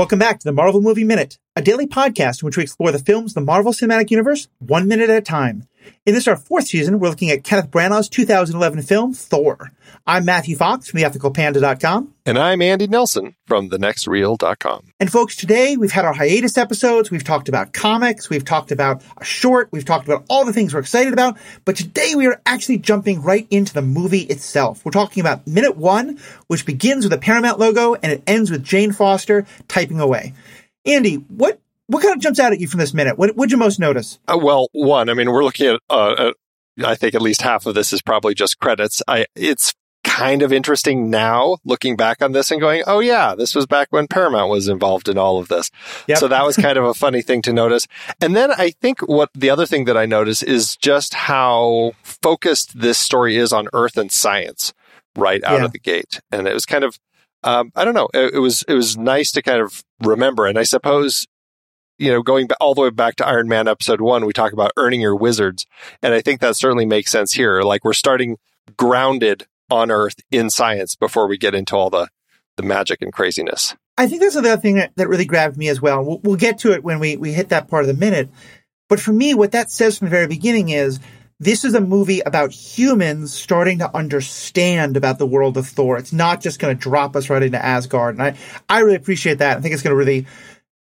Welcome back to the Marvel Movie Minute, a daily podcast in which we explore the films of the Marvel Cinematic Universe one minute at a time. In this, our fourth season, we're looking at Kenneth Branagh's 2011 film, Thor. I'm Matthew Fox from theethicalpanda.com. And I'm Andy Nelson from thenextreel.com. And folks, today we've had our hiatus episodes. We've talked about comics. We've talked about a short. We've talked about all the things we're excited about. But today we are actually jumping right into the movie itself. We're talking about minute one, which begins with a Paramount logo and it ends with Jane Foster typing away. Andy, what what kind of jumps out at you from this minute? What would you most notice? Uh, well, one, I mean, we're looking at, uh, I think at least half of this is probably just credits. I, it's kind of interesting now looking back on this and going, oh yeah, this was back when Paramount was involved in all of this. Yep. So that was kind of a funny thing to notice. And then I think what the other thing that I noticed is just how focused this story is on Earth and science right out yeah. of the gate. And it was kind of, um, I don't know, it, it was, it was nice to kind of remember. And I suppose you know, going all the way back to Iron Man episode one, we talk about earning your wizards. And I think that certainly makes sense here. Like we're starting grounded on Earth in science before we get into all the, the magic and craziness. I think that's another thing that, that really grabbed me as well. well. We'll get to it when we, we hit that part of the minute. But for me, what that says from the very beginning is this is a movie about humans starting to understand about the world of Thor. It's not just going to drop us right into Asgard. And I, I really appreciate that. I think it's going to really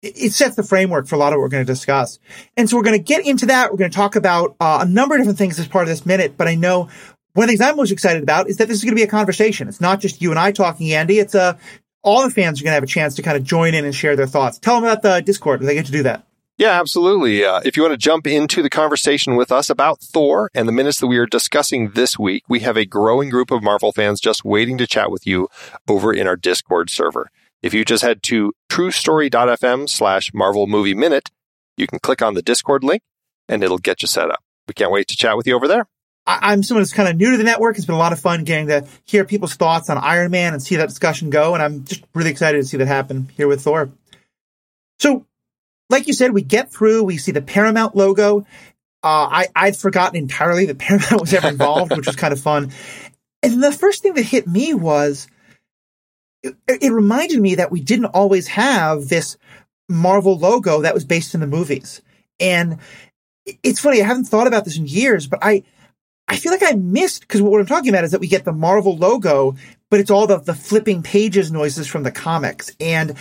it sets the framework for a lot of what we're going to discuss. And so we're going to get into that. We're going to talk about uh, a number of different things as part of this minute, but I know one of the things I'm most excited about is that this is going to be a conversation. It's not just you and I talking, Andy. It's a, uh, all the fans are going to have a chance to kind of join in and share their thoughts. Tell them about the Discord. Do They get to do that. Yeah, absolutely. Uh, if you want to jump into the conversation with us about Thor and the minutes that we are discussing this week, we have a growing group of Marvel fans just waiting to chat with you over in our Discord server. If you just head to truestory.fm slash Marvel Movie Minute, you can click on the Discord link and it'll get you set up. We can't wait to chat with you over there. I'm someone who's kind of new to the network. It's been a lot of fun getting to hear people's thoughts on Iron Man and see that discussion go. And I'm just really excited to see that happen here with Thor. So, like you said, we get through, we see the Paramount logo. Uh, I, I'd forgotten entirely that Paramount was ever involved, which was kind of fun. And the first thing that hit me was it, it reminded me that we didn't always have this Marvel logo that was based in the movies. And it's funny, I haven't thought about this in years, but I, I feel like I missed, because what I'm talking about is that we get the Marvel logo, but it's all the, the flipping pages noises from the comics. And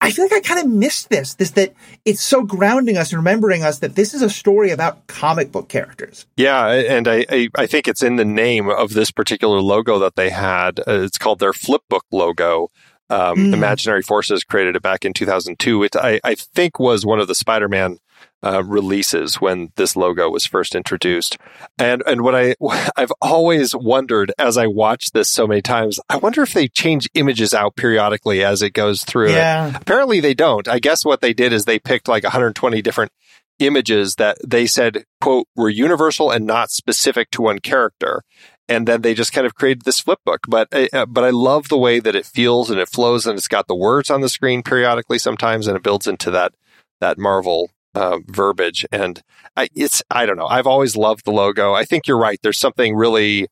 I feel like I kind of missed this, this that it's so grounding us and remembering us that this is a story about comic book characters. Yeah, and I, I, I think it's in the name of this particular logo that they had. Uh, it's called their Flipbook logo. Um, mm. Imaginary Forces created it back in 2002. It, I, I think, was one of the Spider-Man uh, releases when this logo was first introduced. And and what I I've always wondered as I watch this so many times, I wonder if they change images out periodically as it goes through. Yeah. Apparently they don't. I guess what they did is they picked like 120 different images that they said quote were universal and not specific to one character and then they just kind of created this flip book. But uh, but I love the way that it feels and it flows, and it's got the words on the screen periodically sometimes, and it builds into that that Marvel uh, verbiage. And I, it's, I don't know. I've always loved the logo. I think you're right. There's something really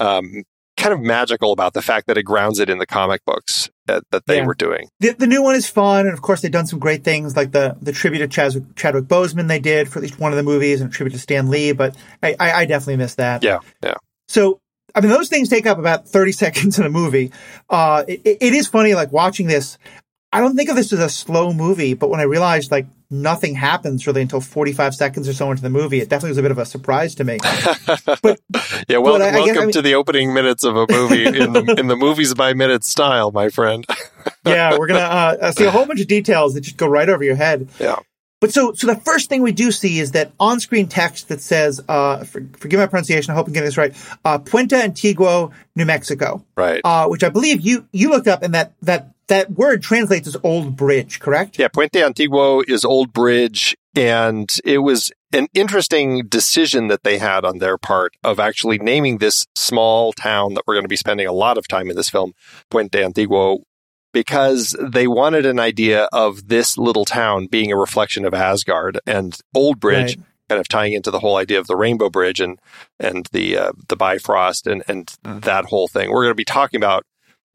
um, kind of magical about the fact that it grounds it in the comic books that, that they yeah. were doing. The, the new one is fun. And of course, they've done some great things like the, the tribute to Chadwick, Chadwick Boseman they did for at least one of the movies and a tribute to Stan Lee. But I, I, I definitely miss that. Yeah. Yeah. So I mean, those things take up about 30 seconds in a movie. Uh, it, it is funny, like watching this. I don't think of this as a slow movie, but when I realized like nothing happens really until 45 seconds or so into the movie. It definitely was a bit of a surprise to me. But yeah, well, but I, welcome I guess, I mean, to the opening minutes of a movie in the in the movies by minutes style, my friend. yeah, we're gonna uh, see a whole bunch of details that just go right over your head. Yeah. But so, so the first thing we do see is that on-screen text that says, uh, for, forgive my pronunciation, I hope I'm getting this right, uh, Puente Antiguo, New Mexico. Right. Uh, which I believe you, you looked up and that, that that word translates as old bridge, correct? Yeah, Puente Antiguo is old bridge. And it was an interesting decision that they had on their part of actually naming this small town that we're going to be spending a lot of time in this film, Puente Antiguo, because they wanted an idea of this little town being a reflection of Asgard and Old Bridge. Right. Kind of tying into the whole idea of the Rainbow Bridge and and the uh, the Bifrost and and that whole thing. We're going to be talking about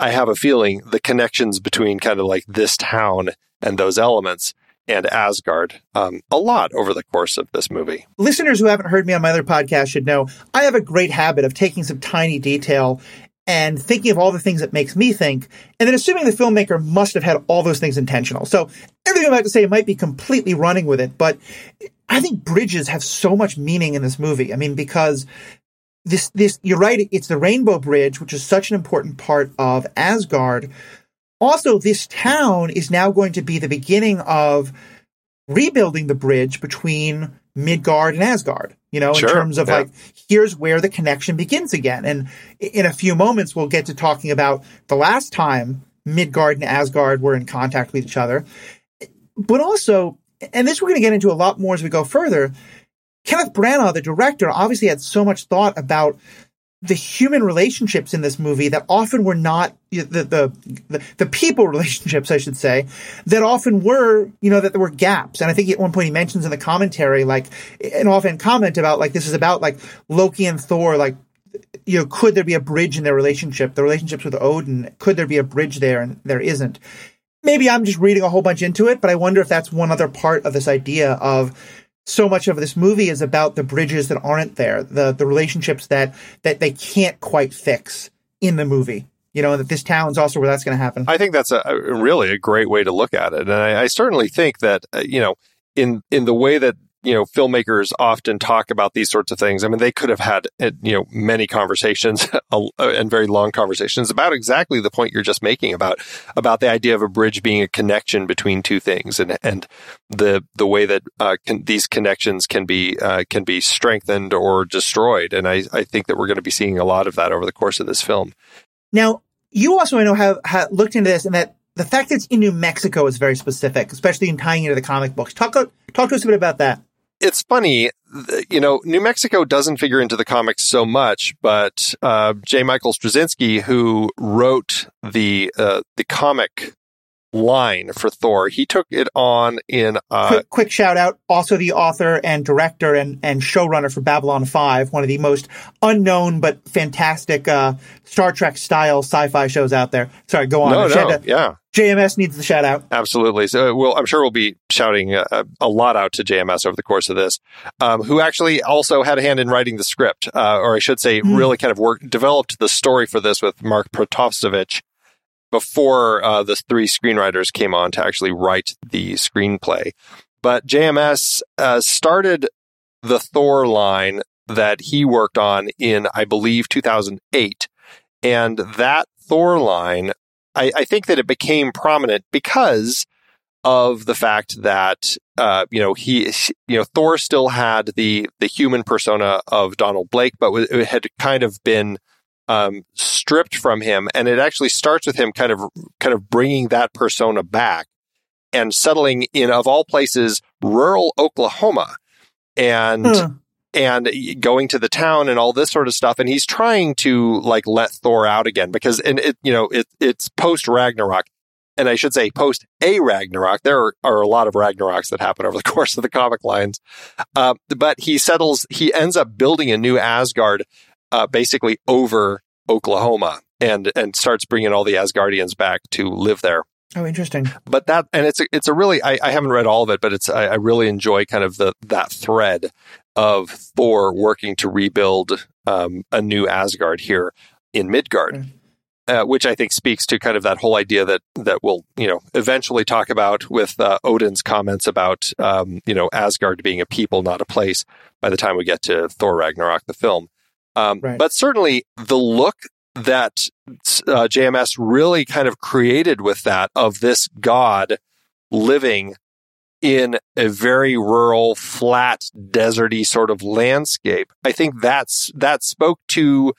I have a feeling the connections between kind of like this town and those elements and Asgard um, a lot over the course of this movie. Listeners who haven't heard me on my other podcast should know I have a great habit of taking some tiny detail and thinking of all the things that makes me think, and then assuming the filmmaker must have had all those things intentional. So everything I'm about to say might be completely running with it, but I think bridges have so much meaning in this movie. I mean, because this, this, you're right, it's the Rainbow Bridge, which is such an important part of Asgard. Also, this town is now going to be the beginning of rebuilding the bridge between Midgard and Asgard, you know, Sure, in terms of yeah. like, here's where the connection begins again. And in a few moments, we'll get to talking about the last time Midgard and Asgard were in contact with each other. But also, and this we're going to get into a lot more as we go further, Kenneth Branagh, the director, obviously had so much thought about the human relationships in this movie that often were not the, the the the people relationships, I should say, that often were you know that there were gaps. And I think at one point he mentions in the commentary like an offhand comment about like this is about like Loki and Thor like you know could there be a bridge in their relationship, the relationships with Odin, could there be a bridge there, and there isn't. Maybe I'm just reading a whole bunch into it, but I wonder if that's one other part of this idea of so much of this movie is about the bridges that aren't there, the the relationships that that they can't quite fix in the movie. You know, that this town's also where that's going to happen. I think that's a, a really a great way to look at it, and I, I certainly think that uh, you know in in the way that you know filmmakers often talk about these sorts of things. I mean, they could have had uh, you know many conversations uh, and very long conversations about exactly the point you're just making about about the idea of a bridge being a connection between two things, and and the the way that uh, can, these connections can be uh, can be strengthened or destroyed. And I I think that we're going to be seeing a lot of that over the course of this film. Now, you also I know have, have looked into this, and that the fact that it's in New Mexico is very specific, especially in tying into the comic books. Talk talk to us a bit about that. It's funny, you know, New Mexico doesn't figure into the comics so much, but uh, J. Michael Straczynski, who wrote the uh, the comic line for Thor, he took it on in uh, quick, quick shout out. Also, the author and director and, and showrunner for Babylon 5, one of the most unknown but fantastic uh, Star Trek style sci fi shows out there. Sorry, go on. no, no, out- yeah, JMS needs the shout out. absolutely. So, we'll, I'm sure we'll be shouting a, a lot out to JMS over the course of this, um, who actually also had a hand in writing the script, uh, or I should say, Hmm. really kind of worked, developed the story for this with Mark Protosevich before uh, the three screenwriters came on to actually write the screenplay. But JMS uh, started the Thor line that he worked on in, I believe, 2008. And that Thor line, I, I think that it became prominent because of the fact that uh, you know he you know Thor still had the the human persona of Donald Blake, but it had kind of been um, stripped from him, and it actually starts with him kind of kind of bringing that persona back and settling in of all places rural Oklahoma, and Huh. and going to the town and all this sort of stuff. And he's trying to like let Thor out again because, and it, you know, it, it's post Ragnarok. And I should say post a Ragnarok. There are, are a lot of Ragnaroks that happen over the course of the comic lines. Uh, but he settles, he ends up building a new Asgard, uh, basically over Oklahoma and, and starts bringing all the Asgardians back to live there Oh, interesting. but that and it's a, it's a really I, I haven't read all of it, but it's I, I really enjoy kind of the that thread of Thor working to rebuild um, a new Asgard here in Midgard, uh, which I think speaks to kind of that whole idea that that we'll you know eventually talk about with uh, Odin's comments about um, you know Asgard being a people, not a place. By the time we get to Thor Ragnarok, the film, um, Right. but certainly the look that uh, JMS really kind of created with that of this god living in a very rural, flat, deserty sort of landscape. I think that's that spoke to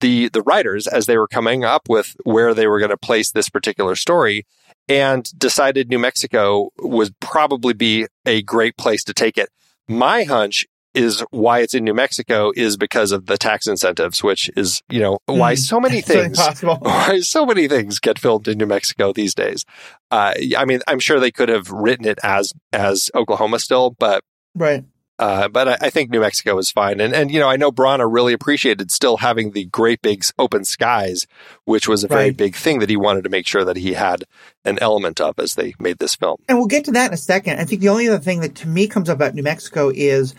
the the writers as they were coming up with where they were going to place this particular story and decided New Mexico would probably be a great place to take it. My hunch is why it's in New Mexico is because of the tax incentives, which is, you know, why Mm. so many things why so many things get filmed in New Mexico these days. Uh, I mean, I'm sure they could have written it as as Oklahoma still, but Right. Uh, but I, I, think New Mexico is fine. And, and, you know, I know Branagh really appreciated still having the great big open skies, which was a very right. big thing that he wanted to make sure that he had an element of as they made this film. And we'll get to that in a second. I think the only other thing that to me comes up about New Mexico is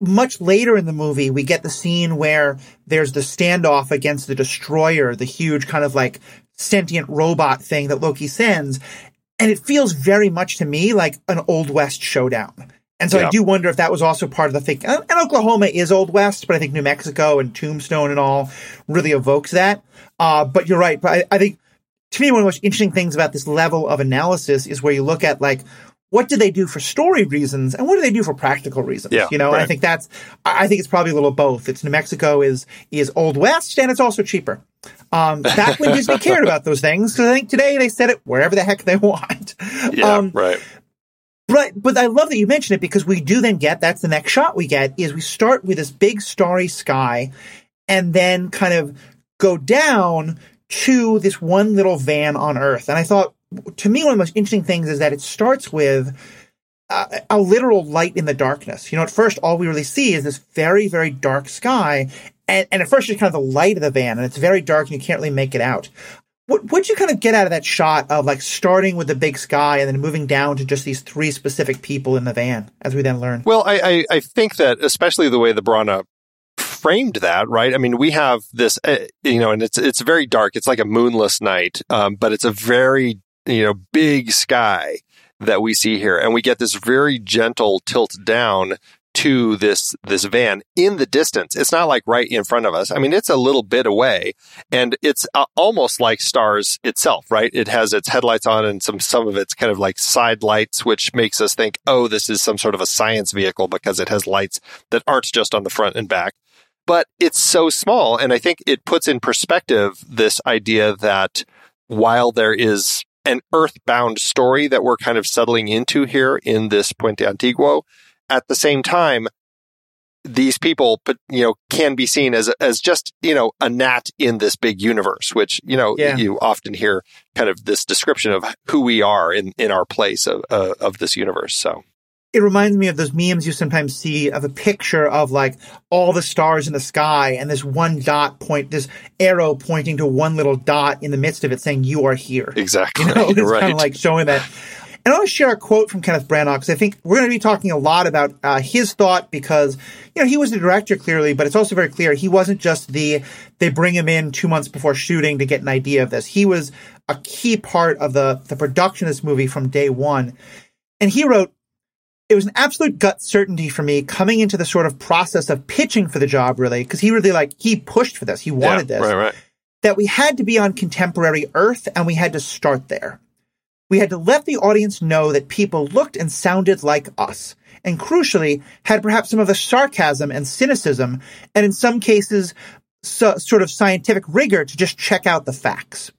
much later in the movie, we get the scene where there's the standoff against the destroyer, the huge kind of like sentient robot thing that Loki sends. And it feels very much to me like an Old West showdown. And so yeah. I do wonder if that was also part of the thing. And Oklahoma is Old West, but I think New Mexico and Tombstone and all really evokes that. Uh, but you're right. But I, I think to me, one of the most interesting things about this level of analysis is where you look at like, what do they do for story reasons and what do they do for practical reasons? Yeah, you know, right. I think that's, I think it's probably a little both. It's New Mexico is, is Old West and it's also cheaper. Um, back when Disney cared about those things, because I think today they set it wherever the heck they want. Yeah, um, right. But but I love that you mentioned it because we do then get that's the next shot we get is we start with this big starry sky, and then kind of go down to this one little van on Earth. And I thought to me one of the most interesting things is that it starts with a, a literal light in the darkness. You know, at first all we really see is this very very dark sky, and, and at first it's kind of the light of the van, and it's very dark and you can't really make it out. What what'd you kind of get out of that shot of like starting with the big sky and then moving down to just these three specific people in the van, as we then learn? Well, I I, I think that especially the way the Branagh framed that, right? I mean, we have this, uh, you know, and it's it's very dark. It's like a moonless night, um, but it's a very you know big sky that we see here, and we get this very gentle tilt down to this this van in the distance. It's not like right in front of us. I mean, it's a little bit away, and it's uh, almost like Stars itself, right? It has its headlights on and some some of its kind of like side lights, which makes us think, oh, this is some sort of a science vehicle because it has lights that aren't just on the front and back. But it's so small, and I think it puts in perspective this idea that while there is an earthbound story that we're kind of settling into here in this Puente Antiguo, at the same time, these people, but you know, can be seen as as just you know a gnat in this big universe, which you know yeah. you often hear kind of this description of who we are in in our place of uh, of this universe. So it reminds me of those memes you sometimes see of a picture of like all the stars in the sky and this one dot point, this arrow pointing to one little dot in the midst of it saying you are here. Exactly. You know, it's right. kind of like showing that and I want to share a quote from Kenneth Branagh because I think we're going to be talking a lot about uh, his thought because, you know, he was the director clearly, but it's also very clear he wasn't just the, they bring him in two months before shooting to get an idea of this. He was a key part of the, the production of this movie from day one. And he wrote, it was an absolute gut certainty for me coming into the sort of process of pitching for the job, really, because he really like, he pushed for this. He wanted yeah, this. Right, right. That we had to be on contemporary Earth and we had to start there. We had to let the audience know that people looked and sounded like us, and crucially, had perhaps some of the sarcasm and cynicism, and in some cases, so, sort of scientific rigor to just check out the facts.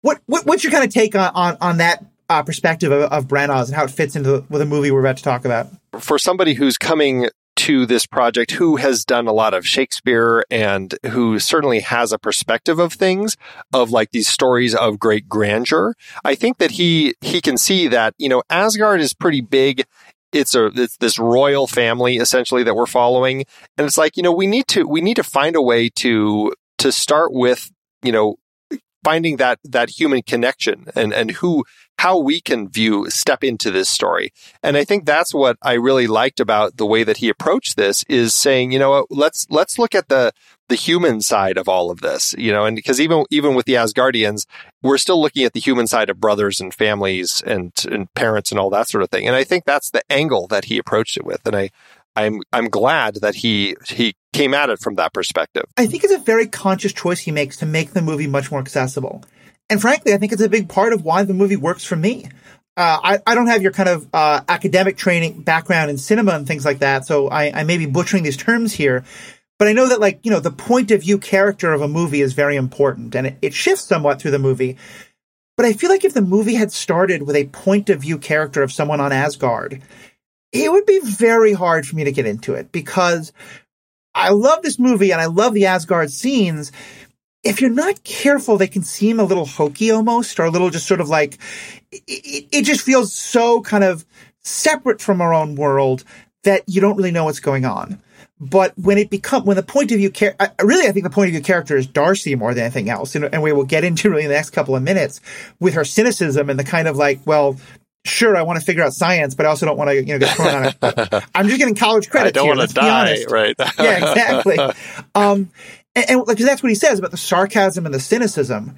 What, what what's your kind of take on on, on that uh, perspective of, of Branagh's and how it fits into the, with the movie we're about to talk about? For somebody who's coming to this project who has done a lot of Shakespeare and who certainly has a perspective of things of like these stories of great grandeur. I think that he he can see that, you know, Asgard is pretty big it's a it's this royal family essentially that we're following and it's like you know we need to we need to find a way to to start with you know finding that that human connection and and who how we can view step into this story and i think that's what i really liked about the way that he approached this is saying you know what let's let's look at the the human side of all of this you know and because even even with the asgardians we're still looking at the human side of brothers and families and and parents and all that sort of thing and i think that's the angle that he approached it with and i I'm I'm glad that he he came at it from that perspective. I think it's a very conscious choice he makes to make the movie much more accessible. And frankly, I think it's a big part of why the movie works for me. Uh, I, I don't have your kind of uh, academic training background in cinema and things like that, so I, I may be butchering these terms here. But I know that, like, you know, the point of view character of a movie is very important, and it, it shifts somewhat through the movie. But I feel like if the movie had started with a point of view character of someone on Asgard, it would be very hard for me to get into it because I love this movie and I love the Asgard scenes. If you're not careful, they can seem a little hokey almost, or a little just sort of like, it, it just feels so kind of separate from our own world that you don't really know what's going on. But when it become when the point of view, char- really, I think the point of view character is Darcy more than anything else, and, and we will get into really in the next couple of minutes with her cynicism and the kind of like, well, sure, I want to figure out science, but I also don't want to, you know, get thrown on it. I'm just getting college credit. I don't here, want to die, right? yeah, exactly. Um, and, and like, that's what he says about the sarcasm and the cynicism.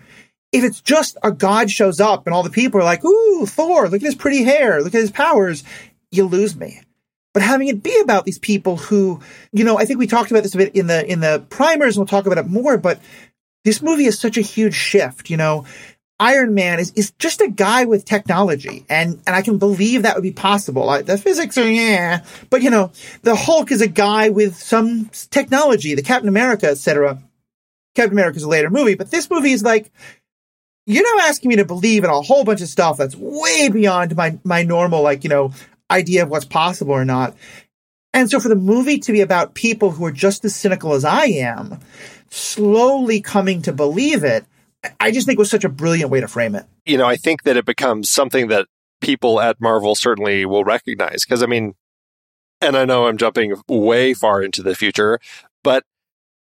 If it's just a god shows up and all the people are like, "Ooh, Thor! Look at his pretty hair! Look at his powers!" You lose me. But having it be about these people who, you know, I think we talked about this a bit in the in the primers, and we'll talk about it more. But this movie is such a huge shift. You know, Iron Man is, is just a guy with technology, and and I can believe that would be possible. The physics are yeah, but you know, the Hulk is a guy with some technology. The Captain America, etc. Captain America is a later movie, but this movie is like you're now asking me to believe in a whole bunch of stuff that's way beyond my my normal like you know idea of what's possible or not. And so for the movie to be about people who are just as cynical as I am, slowly coming to believe it, I just think it was such a brilliant way to frame it. You know, I think that it becomes something that people at Marvel certainly will recognize. Because, I mean, and I know I'm jumping way far into the future, but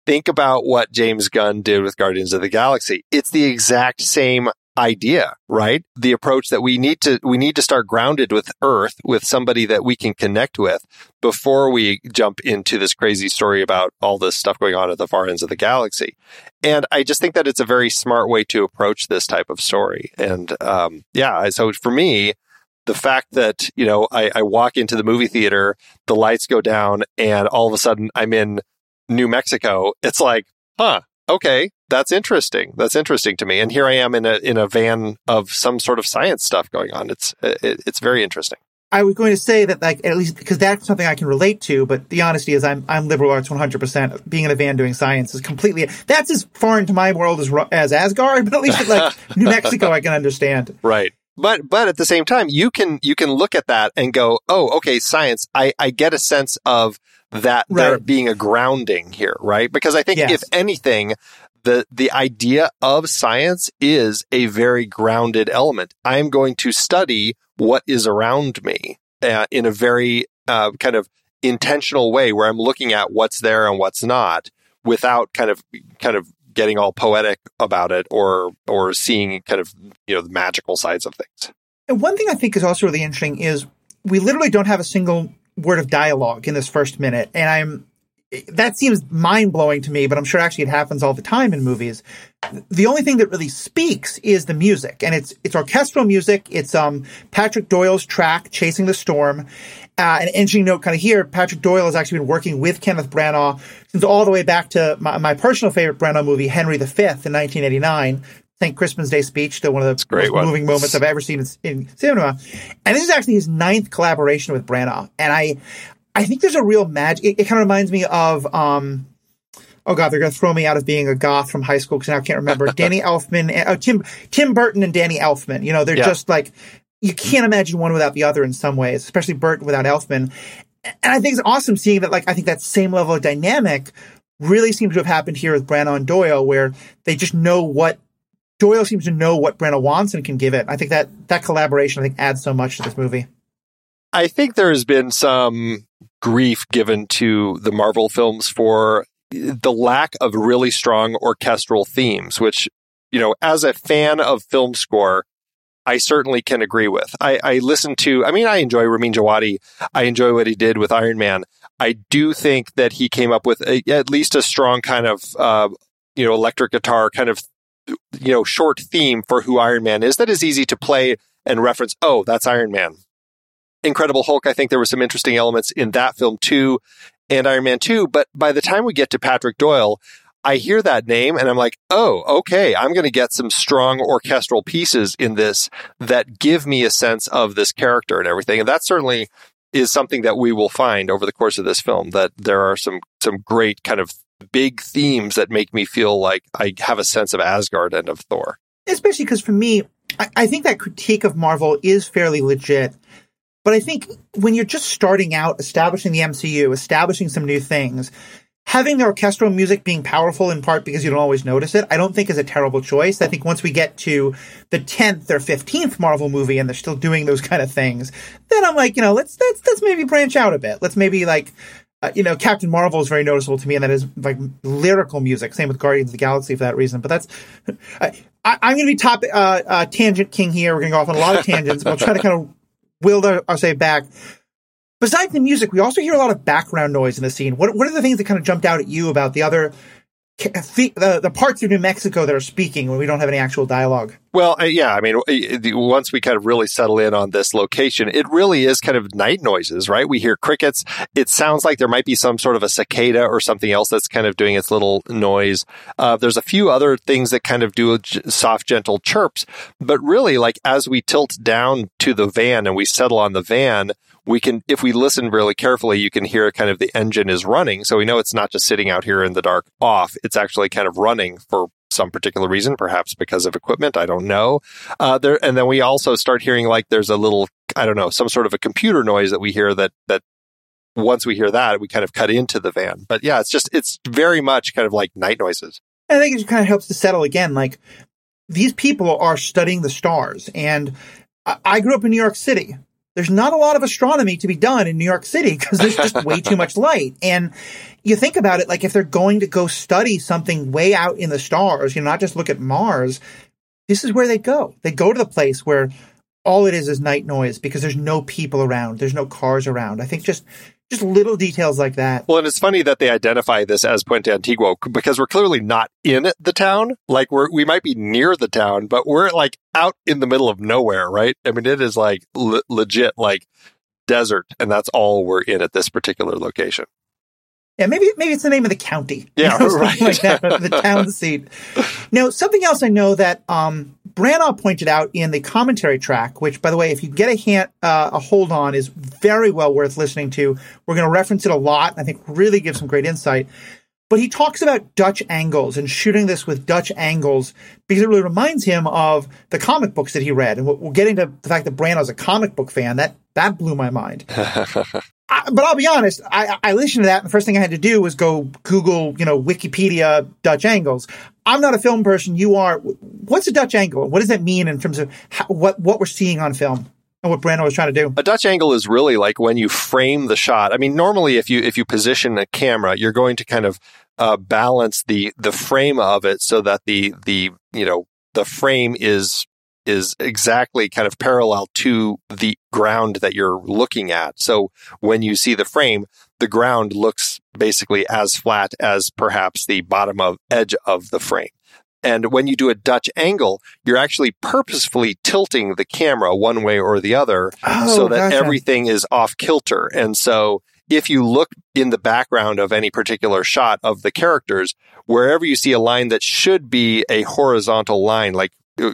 think about what James Gunn did with Guardians of the Galaxy. It's the exact same idea, right? The approach that we need to we need to start grounded with Earth, with somebody that we can connect with before we jump into this crazy story about all this stuff going on at the far ends of the galaxy. And I just think that it's a very smart way to approach this type of story. And um, yeah, so for me, the fact that you know I, I walk into the movie theater, the lights go down, and all of a sudden I'm in New Mexico. It's like, huh, okay, that's interesting. That's interesting to me. And here I am in a in a van of some sort of science stuff going on. It's it, it's very interesting. I was going to say that, like, at least because that's something I can relate to. But the honesty is, I'm I'm liberal arts 100. percent Being in a van doing science is completely that's as foreign to my world as as Asgard. But at least like New Mexico, I can understand. Right. But but at the same time, you can you can look at that and go, oh, okay, science. I I get a sense of that right. there being a grounding here, right? Because I think yes. if anything, the the idea of science is a very grounded element. I'm going to study what is around me uh, in a very uh, kind of intentional way, where I'm looking at what's there and what's not, without kind of kind of getting all poetic about it or or seeing kind of you know the magical sides of things. And one thing I think is also really interesting is we literally don't have a single word of dialogue in this first minute, and I'm that seems mind blowing to me, but I'm sure actually it happens all the time in movies. The only thing that really speaks is the music, and it's it's orchestral music. It's um Patrick Doyle's track "Chasing the Storm." Uh, an interesting note, kind of here, Patrick Doyle has actually been working with Kenneth Branagh since all the way back to my, my personal favorite Branagh movie, Henry V, in 1989. St. Crispin's Day speech, still one of the most one. moving moments I've ever seen in, in, cinema. And this is actually his ninth collaboration with Branagh. And I, I think there's a real magic. It, it kind of reminds me of, um, oh god, they're going to throw me out of being a goth from high school because now I can't remember. Danny Elfman, uh, Tim Tim Burton and Danny Elfman. You know, they're yeah. just like you can't imagine one without the other in some ways, especially Burton without Elfman. And I think it's awesome seeing that. Like I think that same level of dynamic really seems to have happened here with Branagh and Doyle, where they just know what Doyle seems to know what Branagh wants and can give it. I think that that collaboration I think adds so much to this movie. I think there has been some grief given to the Marvel films for the lack of really strong orchestral themes, which, you know, as a fan of film score, I certainly can agree with. I, I listen to, I mean, I enjoy Ramin Djawadi. I enjoy what he did with Iron Man. I do think that he came up with a, at least a strong kind of, uh, you know, electric guitar kind of, you know, short theme for who Iron Man is that is easy to play and reference. Oh, that's Iron Man. Incredible Hulk, I think there were some interesting elements in that film too, and Iron Man 2. But by the time we get to Patrick Doyle, I hear that name and I'm like, oh, okay, I'm going to get some strong orchestral pieces in this that give me a sense of this character and everything. And that certainly is something that we will find over the course of this film that there are some some great kind of big themes that make me feel like I have a sense of Asgard and of Thor. Especially because for me, I, I think that critique of Marvel is fairly legit. But I think when you're just starting out, establishing the MCU, establishing some new things, having the orchestral music being powerful in part because you don't always notice it, I don't think is a terrible choice. I think once we get to the 10th or 15th Marvel movie and they're still doing those kind of things, then I'm like, you know, let's, let's, let's maybe branch out a bit. Let's maybe like, uh, you know, Captain Marvel is very noticeable to me, and that is like lyrical music. Same with Guardians of the Galaxy for that reason. But that's, I, am going to be top uh, uh, tangent king here. We're going to go off on a lot of tangents, I'll try to kind of will our, our say back. Besides the music, we also hear a lot of background noise in the scene. What what are the things that kind of jumped out at you about the other the, the parts of New Mexico that are speaking when we don't have any actual dialogue. Well, uh, yeah, I mean, once we kind of really settle in on this location, it really is kind of night noises, right? We hear crickets. It sounds like there might be some sort of a cicada or something else that's kind of doing its little noise. Uh, there's a few other things that kind of do soft, gentle chirps, but really, like as we tilt down to the van and we settle on the van, we can, if we listen really carefully, you can hear kind of the engine is running. So we know it's not just sitting out here in the dark off. It's actually kind of running for some particular reason, perhaps because of equipment. I don't know. Uh, there, and then we also start hearing like there's a little, I don't know, some sort of a computer noise that we hear that, that once we hear that, we kind of cut into the van. But yeah, it's just, it's very much kind of like night noises. I think it kind of helps to settle again. Like these people are studying the stars and I grew up in New York City there's not a lot of astronomy to be done in New York City because there's just way too much light. And you think about it, like if they're going to go study something way out in the stars, you know, not just look at Mars, this is where they go. They go to the place where all it is is night noise because there's no people around. There's no cars around. I think just just little details like that. Well, and it's funny that they identify this as Puente Antiguo because we're clearly not in the town. Like we're, we might be near the town, but we're like out in the middle of nowhere, right? I mean, it is like le- legit like desert and that's all we're in at this particular location. Yeah, maybe maybe it's the name of the county. Yeah, you know, right. like that, the town seat. Now, something else I know that um, Branagh pointed out in the commentary track, which, by the way, if you get a hand, uh, a hold on, is very well worth listening to. We're going to reference it a lot. I think really gives some great insight. But he talks about Dutch angles and shooting this with Dutch angles because it really reminds him of the comic books that he read. And we're getting to the fact that Branagh's a comic book fan. That that blew my mind. I, but I'll be honest, I, I listened to that, and the first thing I had to do was go Google, you know, Wikipedia Dutch angles. I'm not a film person. You are. What's a Dutch angle? What does that mean in terms of how, what what we're seeing on film? and what Branagh was trying to do. A Dutch angle is really like when you frame the shot. I mean, normally if you if you position a camera, you're going to kind of uh, balance the the frame of it so that the the you know the frame is is exactly kind of parallel to the ground that you're looking at. So when you see the frame, the ground looks basically as flat as perhaps the bottom of edge of the frame. And when you do a Dutch angle, you're actually purposefully tilting the camera one way or the other oh, so that gotcha. everything is off kilter. And so if you look in the background of any particular shot of the characters, wherever you see a line that should be a horizontal line, like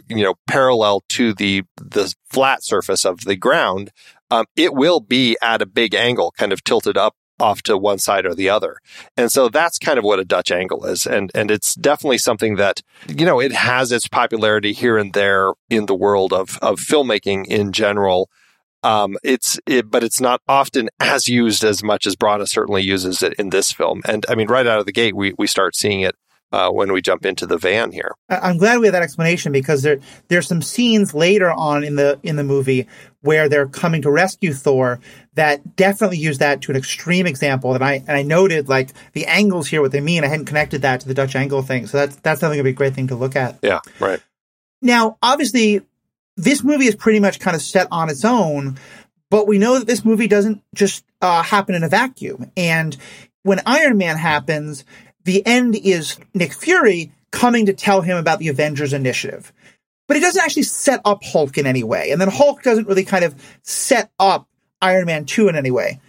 you know, parallel to the the flat surface of the ground, um, it will be at a big angle, kind of tilted up off to one side or the other. And so that's kind of what a Dutch angle is. And, and it's definitely something that, you know, it has its popularity here and there in the world of, of filmmaking in general. Um, it's it, but it's not often as used as much as Branagh certainly uses it in this film. And I mean, right out of the gate, we we start seeing it uh, when we jump into the van here. I'm glad we have that explanation because there there's some scenes later on in the in the movie where they're coming to rescue Thor that definitely use that to an extreme example. And I and I noted like the angles here, what they mean. I hadn't connected that to the Dutch angle thing, so that's that's definitely gonna be a great thing to look at. Yeah, right. Now, obviously, this movie is pretty much kind of set on its own, but we know that this movie doesn't just uh, happen in a vacuum. And when Iron Man happens, the end is Nick Fury coming to tell him about the Avengers Initiative. But it doesn't actually set up Hulk in any way. And then Hulk doesn't really kind of set up Iron Man 2 in any way.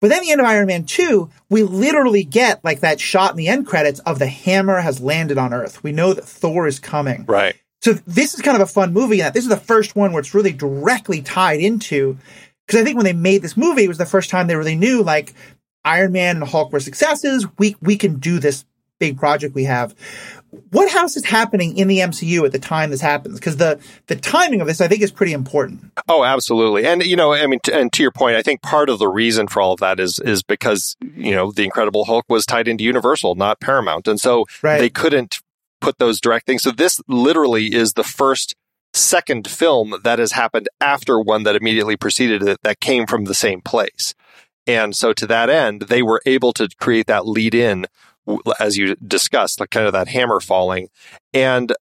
But then the end of Iron Man 2, we literally get like that shot in the end credits of the hammer has landed on Earth. We know that Thor is coming. Right. So this is kind of a fun movie. And this is the first one where it's really directly tied into. Because I think when they made this movie, it was the first time they really knew like Iron Man and Hulk were successes. We we can do this big project we have. what house is happening in the MCU at the time this happens? Because the the timing of this, I think, is pretty important. Oh, absolutely. And you know, I mean, t- and to your point, I think part of the reason for all of that is is because you know the Incredible Hulk was tied into Universal, not Paramount, and so right. they couldn't put those direct things. So this literally is the first second film that has happened after one that immediately preceded it that came from the same place. And so to that end, they were able to create that lead in as you discussed, like kind of that hammer falling. And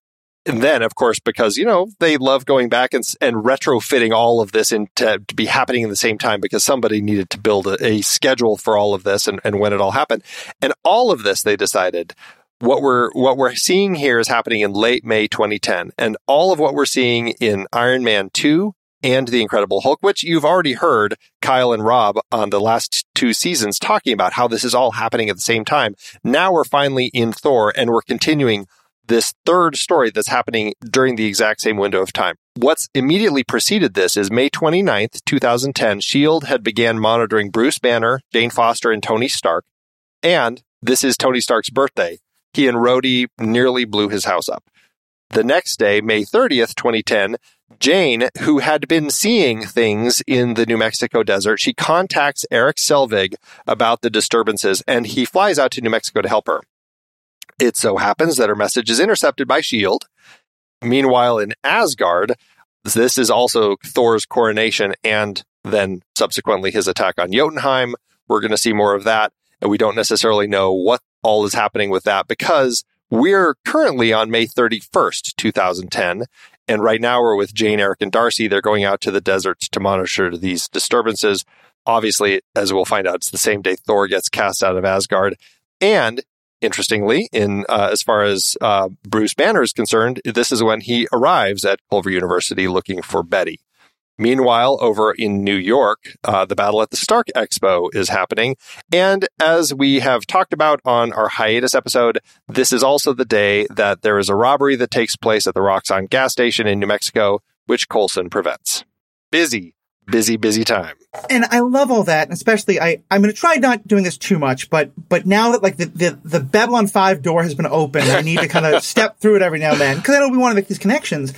then, of course, because you know they love going back and, and retrofitting all of this into to be happening in the same time because somebody needed to build a, a schedule for all of this and, and when it all happened, and all of this they decided what we're what we're seeing here is happening in late May 2010, and all of what we're seeing in Iron Man 2 and The Incredible Hulk, which you've already heard Kyle and Rob on the last two seasons talking about how this is all happening at the same time. Now we're finally in Thor and we're continuing this third story that's happening during the exact same window of time. What's immediately preceded this is May 29th, 2010, S.H.I.E.L.D. had began monitoring Bruce Banner, Jane Foster, and Tony Stark. And this is Tony Stark's birthday. He and Rhodey nearly blew his house up. The next day, May 30th, 2010, Jane, who had been seeing things in the New Mexico desert, she contacts Erik Selvig about the disturbances and he flies out to New Mexico to help her. It so happens that her message is intercepted by S.H.I.E.L.D. Meanwhile, in Asgard, this is also Thor's coronation and then subsequently his attack on Jotunheim. We're going to see more of that. And we don't necessarily know what all is happening with that because we're currently on May 31st, 2010, and right now we're with Jane, Erik, and Darcy. They're going out to the deserts to monitor these disturbances. Obviously, as we'll find out, it's the same day Thor gets cast out of Asgard. And interestingly, in uh, as far as uh, Bruce Banner is concerned, this is when he arrives at Culver University looking for Betty. Meanwhile, over in New York, uh, the battle at the Stark Expo is happening. And as we have talked about on our hiatus episode, this is also the day that there is a robbery that takes place at the Roxxon gas station in New Mexico, which Coulson prevents. Busy, busy, busy time. And I love all that, especially I, I'm going to try not doing this too much, but but now that like the the, the Babylon Five door has been opened, I need to kind of step through it every now and then because I know we want to make these connections.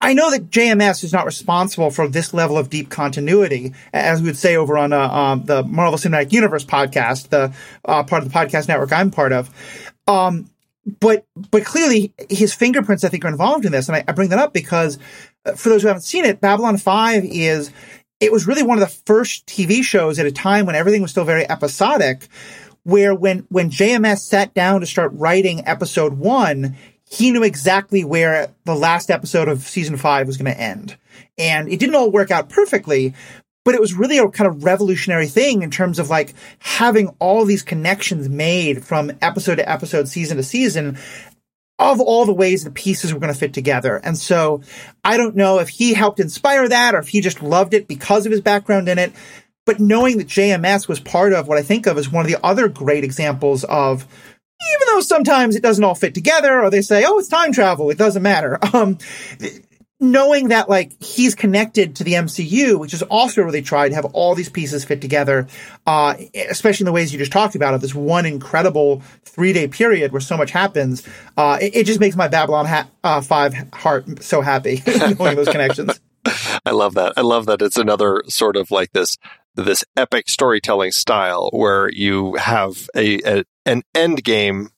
I know that JMS is not responsible for this level of deep continuity, as we would say over on uh, um, the Marvel Cinematic Universe podcast, the uh, part of the podcast network I'm part of. Um, but but clearly his fingerprints, I think, are involved in this, and I, I bring that up because uh, for those who haven't seen it, Babylon Five is it was really one of the first TV shows at a time when everything was still very episodic. Where when when JMS sat down to start writing episode one, he knew exactly where the last episode of season five was going to end. And it didn't all work out perfectly, but it was really a kind of revolutionary thing in terms of like having all these connections made from episode to episode, season to season of all the ways the pieces were going to fit together. And so I don't know if he helped inspire that or if he just loved it because of his background in it. But knowing that JMS was part of what I think of as one of the other great examples of even though sometimes it doesn't all fit together or they say, oh, it's time travel. It doesn't matter. Um, knowing that like he's connected to the MCU, which is also really tried to have all these pieces fit together, uh, especially in the ways you just talked about of this one incredible three day period where so much happens. Uh, it, it, just makes my Babylon ha- uh, 5 heart so happy knowing those connections. I love that. I love that it's another sort of like this this epic storytelling style where you have a, a an end game.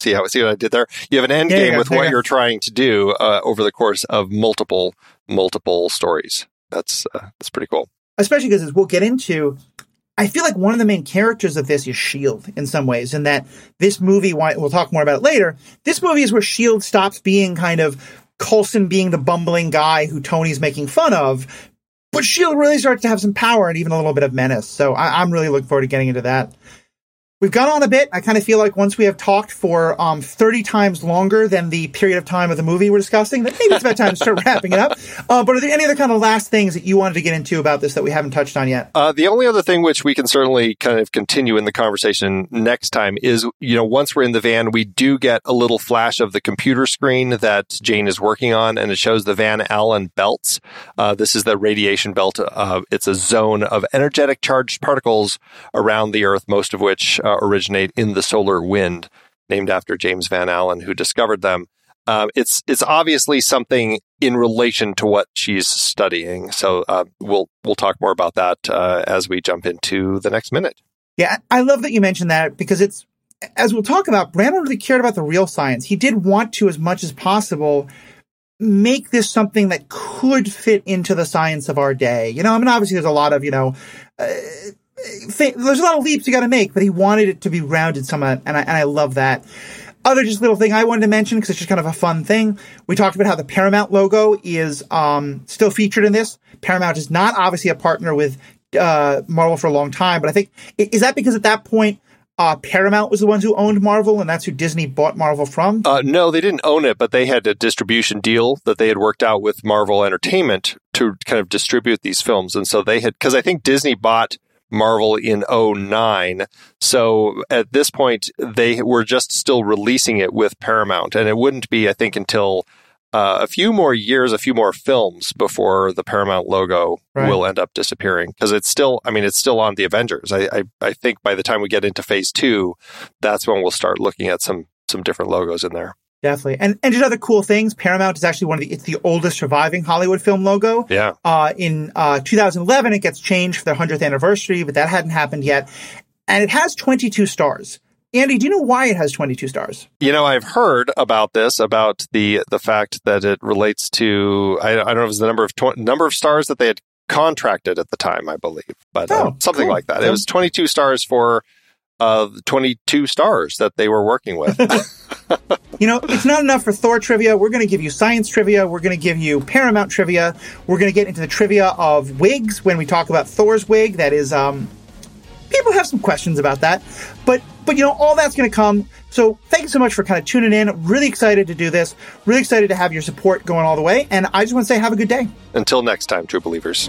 See how see what I did there? You have an end yeah, game with what you're trying to do uh, over the course of multiple multiple stories. That's uh, that's pretty cool. Especially because as we'll get into, I feel like one of the main characters of this is Shield in some ways, and that this movie, we'll talk more about it later. This movie is where Shield stops being kind of Coulson being the bumbling guy who Tony's making fun of, but Shield really starts to have some power and even a little bit of menace. So I, am really looking forward to getting into that. We've gone on a bit. I kind of feel like once we have talked for um, 30 times longer than the period of time of the movie we're discussing, that maybe it's about time to start wrapping it up. Uh, but are there any other kind of last things that you wanted to get into about this that we haven't touched on yet? Uh, the only other thing which we can certainly kind of continue in the conversation next time is, you know, once we're in the van, we do get a little flash of the computer screen that Jane is working on, and it shows the Van Allen belts. Uh, this is the radiation belt. Uh, it's a zone of energetic charged particles around the Earth, most of which uh, originate in the solar wind. named after James Van Allen, who discovered them. Um, it's it's obviously something in relation to what she's studying. So uh, we'll we'll talk more about that uh, as we jump into the next minute. Yeah, I love that you mentioned that because it's as we'll talk about. Branagh really cared about the real science. He did want to, as much as possible, make this something that could fit into the science of our day. You know, I mean, obviously there's a lot of you know. Uh, th- there's a lot of leaps you got to make, but he wanted it to be rounded somewhat, and I, and I love that. Other just little thing I wanted to mention because it's just kind of a fun thing. We talked about how the Paramount logo is um, still featured in this. Paramount is not obviously a partner with uh, Marvel for a long time, but I think is that because at that point uh, Paramount was the ones who owned Marvel, and that's who Disney bought Marvel from. Uh, no, they didn't own it, but they had a distribution deal that they had worked out with Marvel Entertainment to kind of distribute these films, and so they had because I think Disney bought Marvel in 09. So at this point, they were just still releasing it with Paramount. And it wouldn't be, I think, until uh, a few more years, a few more films before the Paramount logo right. will end up disappearing. Because it's still, I mean, it's still on the Avengers. I, I, I think by the time we get into phase two, that's when we'll start looking at some some different logos in there. Definitely. And and just other cool things. Paramount is actually one of the it's the oldest surviving Hollywood film logo. Yeah. Uh, in uh, 2011 it gets changed for their 100th anniversary, but that hadn't happened yet. And it has 22 stars. Andy, do you know why it has 22 stars? You know, I've heard about this about the the fact that it relates to I, I don't know if it's the number of tw- number of stars that they had contracted at the time, I believe, but uh, oh, uh, something cool. like that. It was 22 stars for uh, 22 stars that they were working with. you know, it's not enough for Thor trivia. We're going to give you science trivia. We're going to give you Paramount trivia. We're going to get into the trivia of wigs when we talk about Thor's wig. That is, um, people have some questions about that, but but you know, all that's going to come. So thank you so much for kind of tuning in. Really excited to do this. Really excited to have your support going all the way. And I just want to say, have a good day. Until next time, true believers.